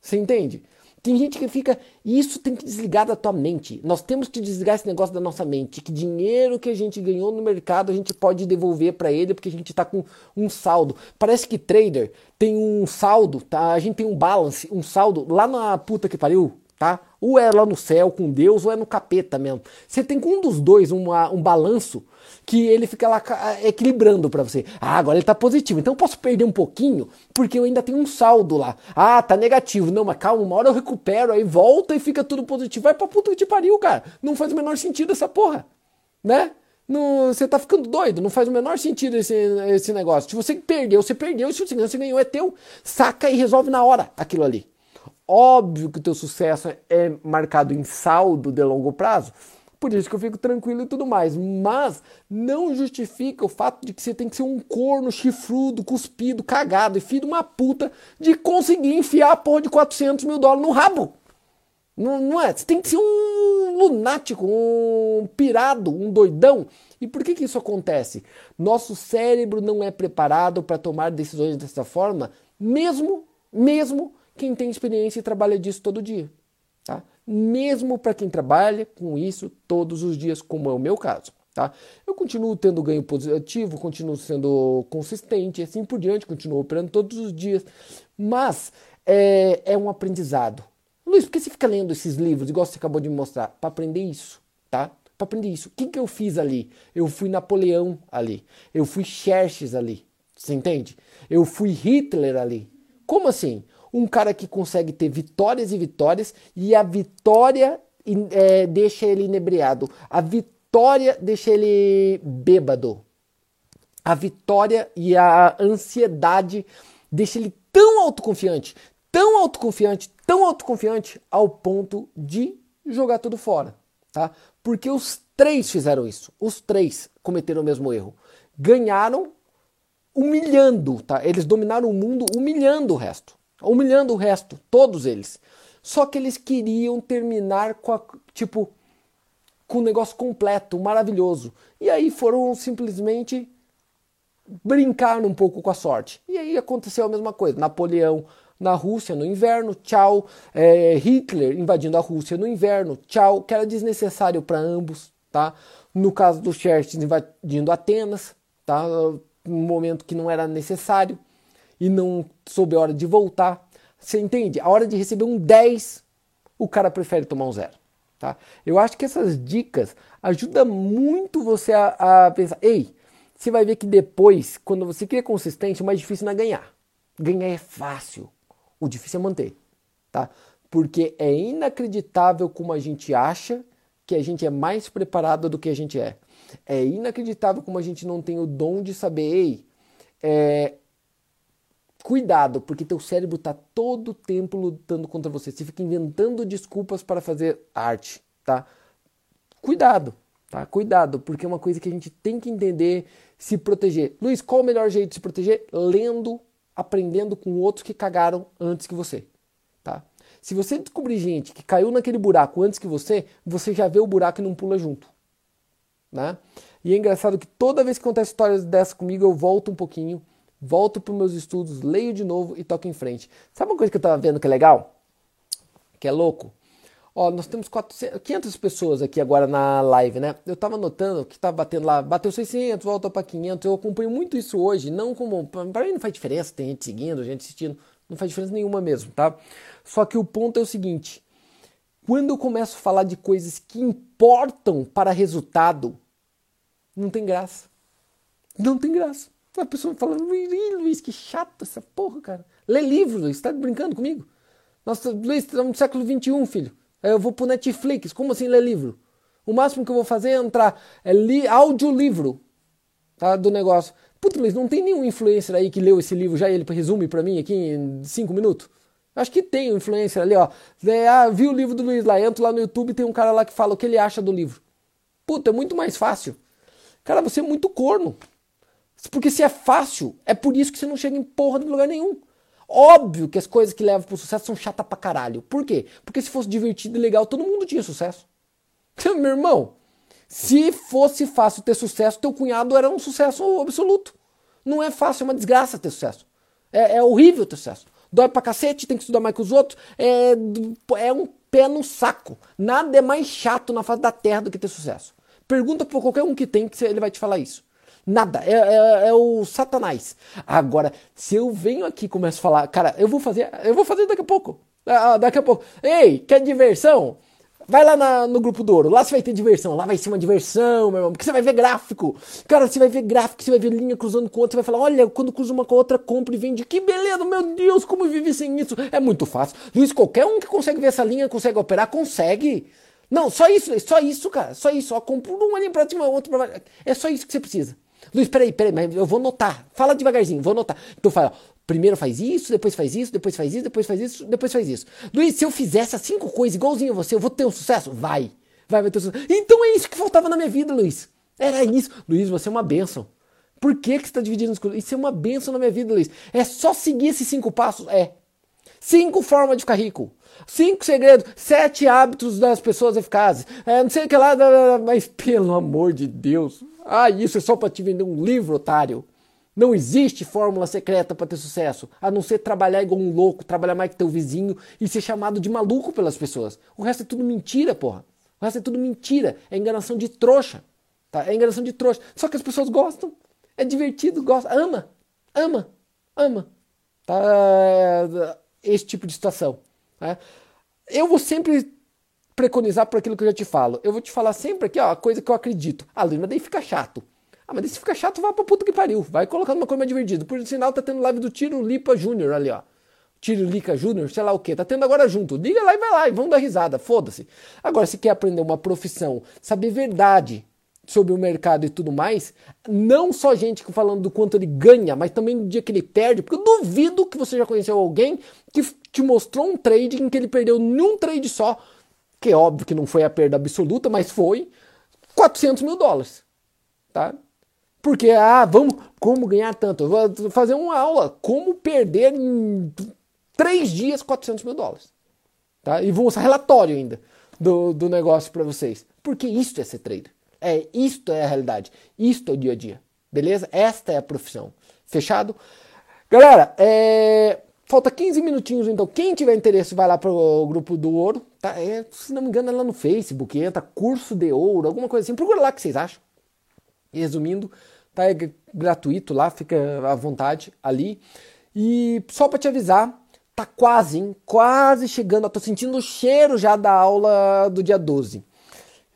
S1: Você entende? Tem gente que fica. Isso tem que desligar da tua mente. Nós temos que desligar esse negócio da nossa mente. Que dinheiro que a gente ganhou no mercado a gente pode devolver para ele porque a gente está com um saldo. Parece que trader tem um saldo, tá? A gente tem um balance, um saldo lá na puta que pariu, tá? Ou é lá no céu com Deus ou é no capeta mesmo. Você tem com um dos dois uma, um balanço que ele fica lá equilibrando para você. Ah, agora ele tá positivo, então eu posso perder um pouquinho porque eu ainda tenho um saldo lá. Ah, tá negativo. Não, mas calma, uma hora eu recupero, aí volta e fica tudo positivo. Vai pra puta que te pariu, cara. Não faz o menor sentido essa porra, né? você tá ficando doido, não faz o menor sentido esse, esse negócio. Se você perdeu, você perdeu, se você ganhou, é teu. Saca e resolve na hora aquilo ali. Óbvio que o teu sucesso é marcado em saldo de longo prazo, por isso que eu fico tranquilo e tudo mais. Mas não justifica o fato de que você tem que ser um corno chifrudo, cuspido, cagado e filho de uma puta de conseguir enfiar a porra de 400 mil dólares no rabo. Não, não é? Você tem que ser um lunático, um pirado, um doidão. E por que, que isso acontece? Nosso cérebro não é preparado para tomar decisões dessa forma, mesmo, mesmo quem tem experiência e trabalha disso todo dia. Mesmo para quem trabalha com isso todos os dias, como é o meu caso. Tá? Eu continuo tendo ganho positivo, continuo sendo consistente, assim por diante, continuo operando todos os dias, mas é, é um aprendizado. Luiz, por que você fica lendo esses livros, igual você acabou de me mostrar? Para aprender isso, tá? Para aprender isso. O que, que eu fiz ali? Eu fui Napoleão ali. Eu fui Xerxes ali. Você entende? Eu fui Hitler ali. Como assim? Um cara que consegue ter vitórias e vitórias e a vitória é, deixa ele inebriado, a vitória deixa ele bêbado, a vitória e a ansiedade deixa ele tão autoconfiante, tão autoconfiante, tão autoconfiante ao ponto de jogar tudo fora, tá? Porque os três fizeram isso, os três cometeram o mesmo erro, ganharam humilhando, tá? Eles dominaram o mundo humilhando o resto humilhando o resto, todos eles. Só que eles queriam terminar com a, tipo com o negócio completo, maravilhoso. E aí foram simplesmente brincar um pouco com a sorte. E aí aconteceu a mesma coisa. Napoleão na Rússia no inverno, tchau. É, Hitler invadindo a Rússia no inverno, tchau. Que era desnecessário para ambos, tá? No caso do Xerxes invadindo Atenas, tá? Um momento que não era necessário e não soube a hora de voltar. Você entende? A hora de receber um 10, o cara prefere tomar um zero. Tá? Eu acho que essas dicas ajudam muito você a, a pensar. Ei, você vai ver que depois, quando você cria consistente, o mais difícil não é ganhar. Ganhar é fácil. O difícil é manter. Tá? Porque é inacreditável como a gente acha que a gente é mais preparado do que a gente é. É inacreditável como a gente não tem o dom de saber, ei, é, Cuidado, porque teu cérebro está todo o tempo lutando contra você. Você fica inventando desculpas para fazer arte, tá? Cuidado, tá? Cuidado, porque é uma coisa que a gente tem que entender, se proteger. Luiz, qual o melhor jeito de se proteger? Lendo, aprendendo com outros que cagaram antes que você, tá? Se você descobrir gente que caiu naquele buraco antes que você, você já vê o buraco e não pula junto, né? E é engraçado que toda vez que acontece histórias dessa comigo, eu volto um pouquinho volto para meus estudos, leio de novo e toco em frente. Sabe uma coisa que eu estava vendo que é legal? que é louco? Ó, nós temos 400, 500 pessoas aqui agora na live, né? Eu tava notando que tá batendo lá, bateu 600, volta para 500. Eu acompanho muito isso hoje, não como para mim não faz diferença, tem gente seguindo, gente assistindo, não faz diferença nenhuma mesmo, tá? Só que o ponto é o seguinte: quando eu começo a falar de coisas que importam para resultado, não tem graça. Não tem graça. A pessoa fala, Luiz, que chato essa porra, cara. Lê livro, Luiz, tá brincando comigo? Nossa, Luiz, estamos no século XXI, filho. Eu vou pro Netflix, como assim ler livro? O máximo que eu vou fazer é entrar, é li, audiolivro tá, do negócio. Puta, Luiz, não tem nenhum influencer aí que leu esse livro já e ele resume para mim aqui em cinco minutos? Acho que tem um influencer ali, ó. É, ah, vi o livro do Luiz lá, entro lá no YouTube tem um cara lá que fala o que ele acha do livro. Puta, é muito mais fácil. Cara, você é muito corno. Porque se é fácil, é por isso que você não chega em porra de lugar nenhum. Óbvio que as coisas que levam pro sucesso são chatas pra caralho. Por quê? Porque se fosse divertido e legal, todo mundo tinha sucesso. Meu irmão, se fosse fácil ter sucesso, teu cunhado era um sucesso absoluto. Não é fácil, é uma desgraça ter sucesso. É, é horrível ter sucesso. Dói pra cacete, tem que estudar mais que os outros. É, é um pé no saco. Nada é mais chato na face da terra do que ter sucesso. Pergunta pra qualquer um que tem, que ele vai te falar isso. Nada, é, é, é, o satanás. Agora, se eu venho aqui e começo a falar, cara, eu vou fazer, eu vou fazer daqui a pouco. Ah, daqui a pouco. Ei, quer diversão? Vai lá na, no grupo do ouro, lá você vai ter diversão, lá vai ser uma diversão, meu irmão, porque você vai ver gráfico. Cara, você vai ver gráfico, você vai ver linha cruzando com outra, você vai falar, olha, quando cruza uma com a outra, compra e vende. Que beleza, meu Deus, como vive sem isso? É muito fácil. Luiz, qualquer um que consegue ver essa linha, consegue operar, consegue. Não, só isso, só isso, cara, só isso. Ó, compra uma linha pra cima, outra pra É só isso que você precisa. Luiz, peraí, peraí, mas eu vou notar. Fala devagarzinho, vou notar. Então fala, primeiro faz isso, depois faz isso, depois faz isso, depois faz isso, depois faz isso. Luiz, se eu fizesse as cinco coisas igualzinho a você, eu vou ter um sucesso? Vai. Vai, vai ter um sucesso. Então é isso que faltava na minha vida, Luiz. Era isso. Luiz, você é uma bênção. Por que, que você está dividindo as coisas? Isso é uma bênção na minha vida, Luiz. É só seguir esses cinco passos? É. Cinco formas de ficar rico. Cinco segredos, sete hábitos das pessoas eficazes. É, não sei o que lá, mas pelo amor de Deus, ah, isso é só para te vender um livro, otário. Não existe fórmula secreta para ter sucesso, a não ser trabalhar igual um louco, trabalhar mais que teu vizinho e ser chamado de maluco pelas pessoas. O resto é tudo mentira, porra. O resto é tudo mentira, é enganação de trouxa. Tá? É enganação de trouxa. Só que as pessoas gostam. É divertido, gosta, ama, ama, ama. Tá? Esse tipo de situação. Né? Eu vou sempre preconizar por aquilo que eu já te falo. Eu vou te falar sempre aqui, ó, a coisa que eu acredito. Ah, mas daí fica chato. Ah, mas se fica chato, vai pra puta que pariu. Vai colocando uma coisa mais divertida. Por sinal, tá tendo live do Tiro Lipa Júnior ali, ó. Tiro Lica Júnior, sei lá o que. Tá tendo agora junto. Liga lá e vai lá e vamos dar risada. Foda-se. Agora, se quer aprender uma profissão, saber verdade sobre o mercado e tudo mais, não só gente falando do quanto ele ganha, mas também do dia que ele perde, porque eu duvido que você já conheceu alguém que te mostrou um trade em que ele perdeu num trade só que é óbvio que não foi a perda absoluta, mas foi 400 mil dólares, tá? Porque, ah, vamos, como ganhar tanto? Vou fazer uma aula, como perder em três dias 400 mil dólares, tá? E vou mostrar relatório ainda do, do negócio para vocês. Porque isso é ser trader. É, isto é a realidade. Isto é o dia a dia. Beleza? Esta é a profissão. Fechado? Galera, é, Falta 15 minutinhos, então. Quem tiver interesse, vai lá pro grupo do ouro. Tá? É, se não me engano, é lá no Facebook. Entra curso de ouro, alguma coisa assim. Procura lá o que vocês acham. Resumindo, tá? É gratuito lá, fica à vontade ali. E só para te avisar, tá quase, hein? Quase chegando. Eu tô sentindo o cheiro já da aula do dia 12.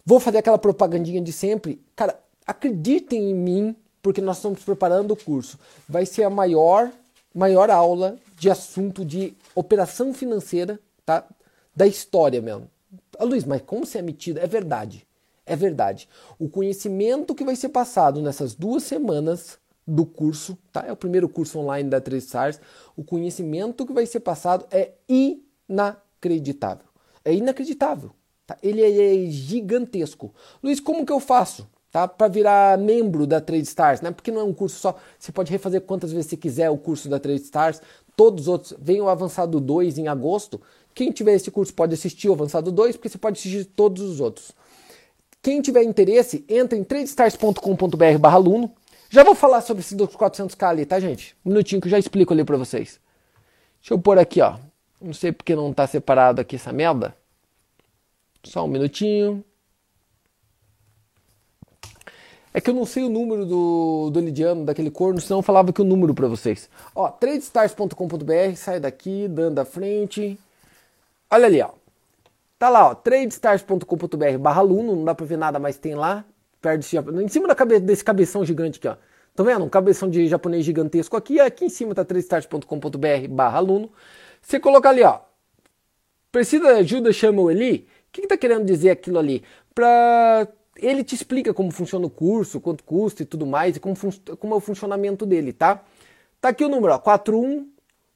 S1: Vou fazer aquela propagandinha de sempre. Cara, acreditem em mim, porque nós estamos preparando o curso. Vai ser a maior, maior aula de assunto de operação financeira, tá? Da história mesmo. Ah, Luiz, mas como você é metido? É verdade. É verdade. O conhecimento que vai ser passado nessas duas semanas do curso, tá? É o primeiro curso online da 3 Stars. O conhecimento que vai ser passado é inacreditável. É inacreditável. Tá? Ele é gigantesco. Luiz, como que eu faço? Tá? Para virar membro da Trade Stars, né? Porque não é um curso só, você pode refazer quantas vezes você quiser o curso da Trade Stars todos os outros. Vem o Avançado 2 em agosto. Quem tiver esse curso pode assistir o Avançado 2, porque você pode assistir todos os outros. Quem tiver interesse, entra em tradestars.com.br barra aluno. Já vou falar sobre esse dos 400k ali, tá, gente? Um minutinho que eu já explico ali para vocês. Deixa eu pôr aqui, ó. Não sei porque não está separado aqui essa merda. Só um minutinho. É que eu não sei o número do, do Lidiano, daquele corno, senão eu falava que o número para vocês. Ó, tradestars.com.br, sai daqui, dando a frente. Olha ali, ó. Tá lá, ó, tradestars.com.br barra aluno, não dá pra ver nada, mas tem lá, perto desse, em cima da cabe, desse cabeção gigante aqui, ó. Tá vendo? Um cabeção de japonês gigantesco aqui, aqui em cima tá tradestars.com.br barra aluno. Você coloca ali, ó, precisa de ajuda, chama o Eli. O que, que tá querendo dizer aquilo ali? Pra ele te explica como funciona o curso, quanto custa e tudo mais, e como, como é o funcionamento dele, tá? Tá aqui o número, ó,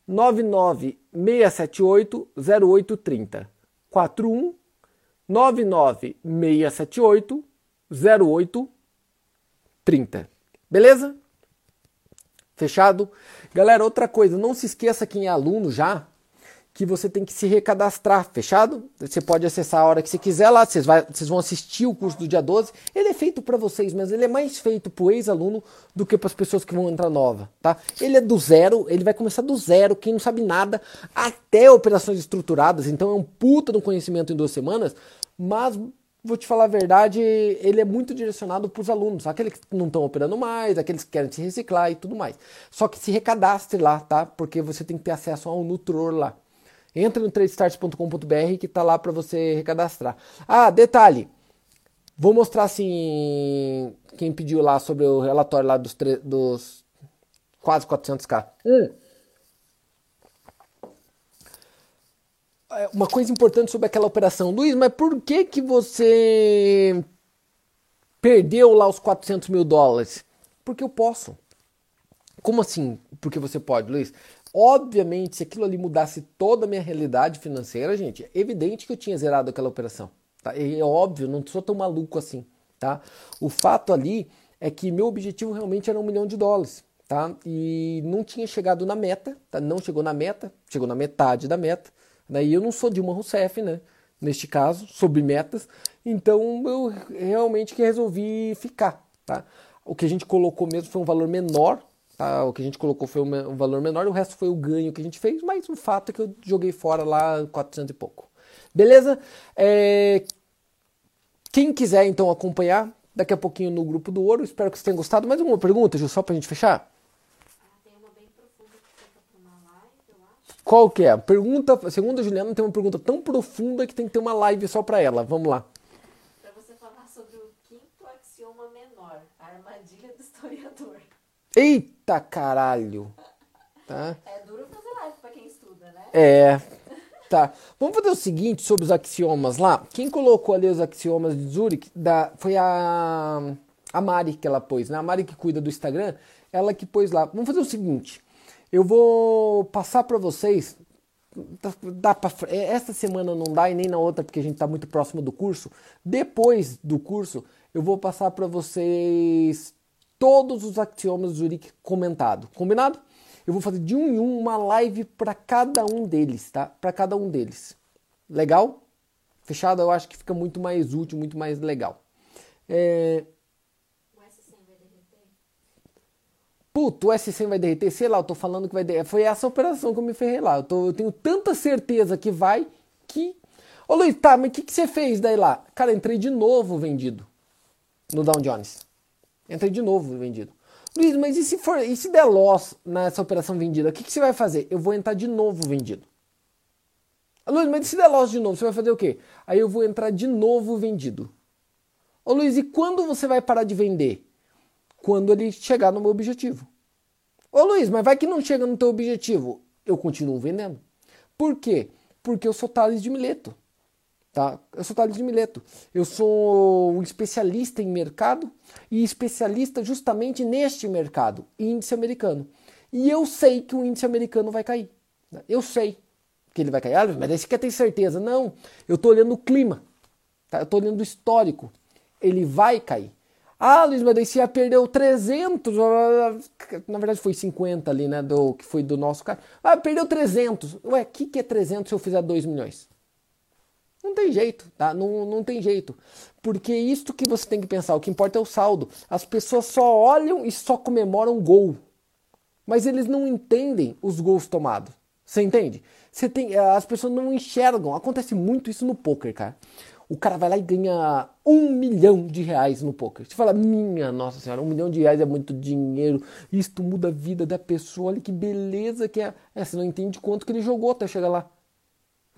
S1: 41996780830. 41996780830. Beleza? Fechado? Galera, outra coisa, não se esqueça quem é aluno já, que você tem que se recadastrar, fechado? Você pode acessar a hora que você quiser lá, vocês, vai, vocês vão assistir o curso do dia 12. Ele é feito para vocês, mas ele é mais feito para o ex-aluno do que para as pessoas que vão entrar nova, tá? Ele é do zero, ele vai começar do zero, quem não sabe nada, até operações estruturadas, então é um puta de um conhecimento em duas semanas, mas vou te falar a verdade, ele é muito direcionado para os alunos, aqueles que não estão operando mais, aqueles que querem se reciclar e tudo mais. Só que se recadastre lá, tá? Porque você tem que ter acesso ao Nutror lá. Entra no tradestart.com.br que está lá para você recadastrar. Ah, detalhe. Vou mostrar assim quem pediu lá sobre o relatório lá dos, dos quase 400k. Hum. É, uma coisa importante sobre aquela operação, Luiz, mas por que que você perdeu lá os 400 mil dólares? Porque eu posso. Como assim? Porque você pode, Luiz? Obviamente, se aquilo ali mudasse toda a minha realidade financeira, gente, é evidente que eu tinha zerado aquela operação. Tá? É óbvio, não sou tão maluco assim. Tá? O fato ali é que meu objetivo realmente era um milhão de dólares. Tá? E não tinha chegado na meta, tá? não chegou na meta, chegou na metade da meta. Daí né? eu não sou Dilma Rousseff, né? Neste caso, sobre metas. Então eu realmente que resolvi ficar. Tá? O que a gente colocou mesmo foi um valor menor Tá? O que a gente colocou foi um valor menor, o resto foi o ganho que a gente fez, mas o fato é que eu joguei fora lá 400 e pouco. Beleza? É... Quem quiser então acompanhar, daqui a pouquinho no grupo do Ouro, espero que vocês tenham gostado. Mais uma pergunta, Ju, só pra gente fechar? Qual que é? Pergunta, segundo a Juliana, tem uma pergunta tão profunda que tem que ter uma live só para ela. Vamos lá.
S2: Para você falar sobre o quinto axioma menor, a armadilha do historiador.
S1: Eita caralho! Tá?
S2: É duro fazer live pra quem estuda, né?
S1: É. Tá. Vamos fazer o seguinte sobre os axiomas lá. Quem colocou ali os axiomas de Zurich da, foi a, a Mari que ela pôs, né? A Mari que cuida do Instagram, ela que pôs lá. Vamos fazer o seguinte. Eu vou passar para vocês. Dá, dá pra, é, essa semana não dá e nem na outra porque a gente está muito próximo do curso. Depois do curso, eu vou passar para vocês todos os axiomas do Zurich comentado. Combinado? Eu vou fazer de um em um uma live para cada um deles, tá? Para cada um deles. Legal? Fechado? Eu acho que fica muito mais útil, muito mais legal. É...
S2: O S100 vai derreter?
S1: Puto, o S100 vai derreter? Sei lá, eu tô falando que vai derreter. Foi essa operação que eu me ferrei lá. Eu, tô, eu tenho tanta certeza que vai que. Ô Luiz, tá, mas o que, que você fez daí lá? Cara, entrei de novo vendido no Dow Jones. Entrei de novo vendido. Luiz, mas e se, for, e se der loss nessa operação vendida? O que, que você vai fazer? Eu vou entrar de novo vendido. Luiz, mas e se der loss de novo? Você vai fazer o quê? Aí eu vou entrar de novo vendido. Ô Luiz, e quando você vai parar de vender? Quando ele chegar no meu objetivo. Ô Luiz, mas vai que não chega no teu objetivo. Eu continuo vendendo. Por quê? Porque eu sou Thales de Mileto. Tá? Eu sou Thales de Mileto. Eu sou um especialista em mercado e especialista justamente neste mercado, índice americano. E eu sei que o índice americano vai cair. Eu sei que ele vai cair. Ah, mas você quer ter certeza? Não. Eu estou olhando o clima. Tá? Eu estou olhando o histórico. Ele vai cair. Ah, Luiz, mas daí você perdeu 300. Na verdade foi 50 ali, né? Do, que foi do nosso cara. Ah, perdeu 300. Ué, o que, que é 300 se eu fizer 2 milhões? Não tem jeito, tá? Não, não tem jeito. Porque isto que você tem que pensar, o que importa é o saldo. As pessoas só olham e só comemoram gol. Mas eles não entendem os gols tomados. Você entende? Você tem, as pessoas não enxergam. Acontece muito isso no poker, cara. O cara vai lá e ganha um milhão de reais no poker. Você fala, minha nossa senhora, um milhão de reais é muito dinheiro. Isto muda a vida da pessoa. Olha que beleza que é. é você não entende quanto que ele jogou até chegar lá.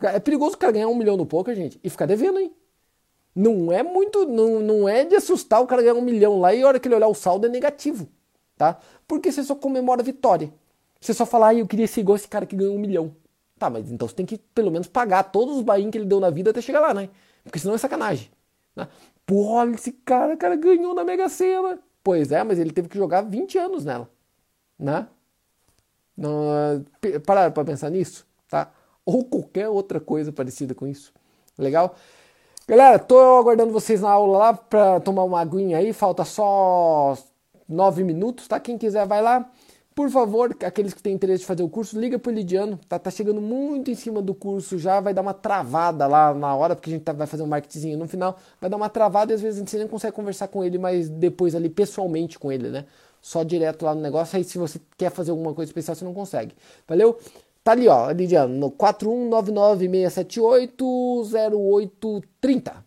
S1: É perigoso o cara ganhar um milhão no poker, gente, e ficar devendo, hein? Não é muito, não, não é de assustar o cara ganhar um milhão lá e a hora que ele olhar o saldo é negativo, tá? Porque você só comemora a vitória. Você só fala, ah, eu queria ser igual esse cara que ganhou um milhão. Tá, mas então você tem que pelo menos pagar todos os bain que ele deu na vida até chegar lá, né? Porque senão é sacanagem. Né? Pô, olha esse cara, cara ganhou na Mega Sena. Pois é, mas ele teve que jogar 20 anos nela. Né? Não, pararam para pensar nisso, tá? Ou qualquer outra coisa parecida com isso. Legal? Galera, tô aguardando vocês na aula lá para tomar uma aguinha aí. Falta só 9 minutos, tá? Quem quiser vai lá. Por favor, aqueles que têm interesse de fazer o curso, liga pro Lidiano, tá, tá chegando muito em cima do curso já, vai dar uma travada lá na hora, porque a gente tá, vai fazer um marketing no final, vai dar uma travada e às vezes a gente nem consegue conversar com ele, mas depois ali pessoalmente com ele, né? Só direto lá no negócio, aí se você quer fazer alguma coisa especial, você não consegue. Valeu? Tá ali, ó, Lidiano, no 4199 678 0830.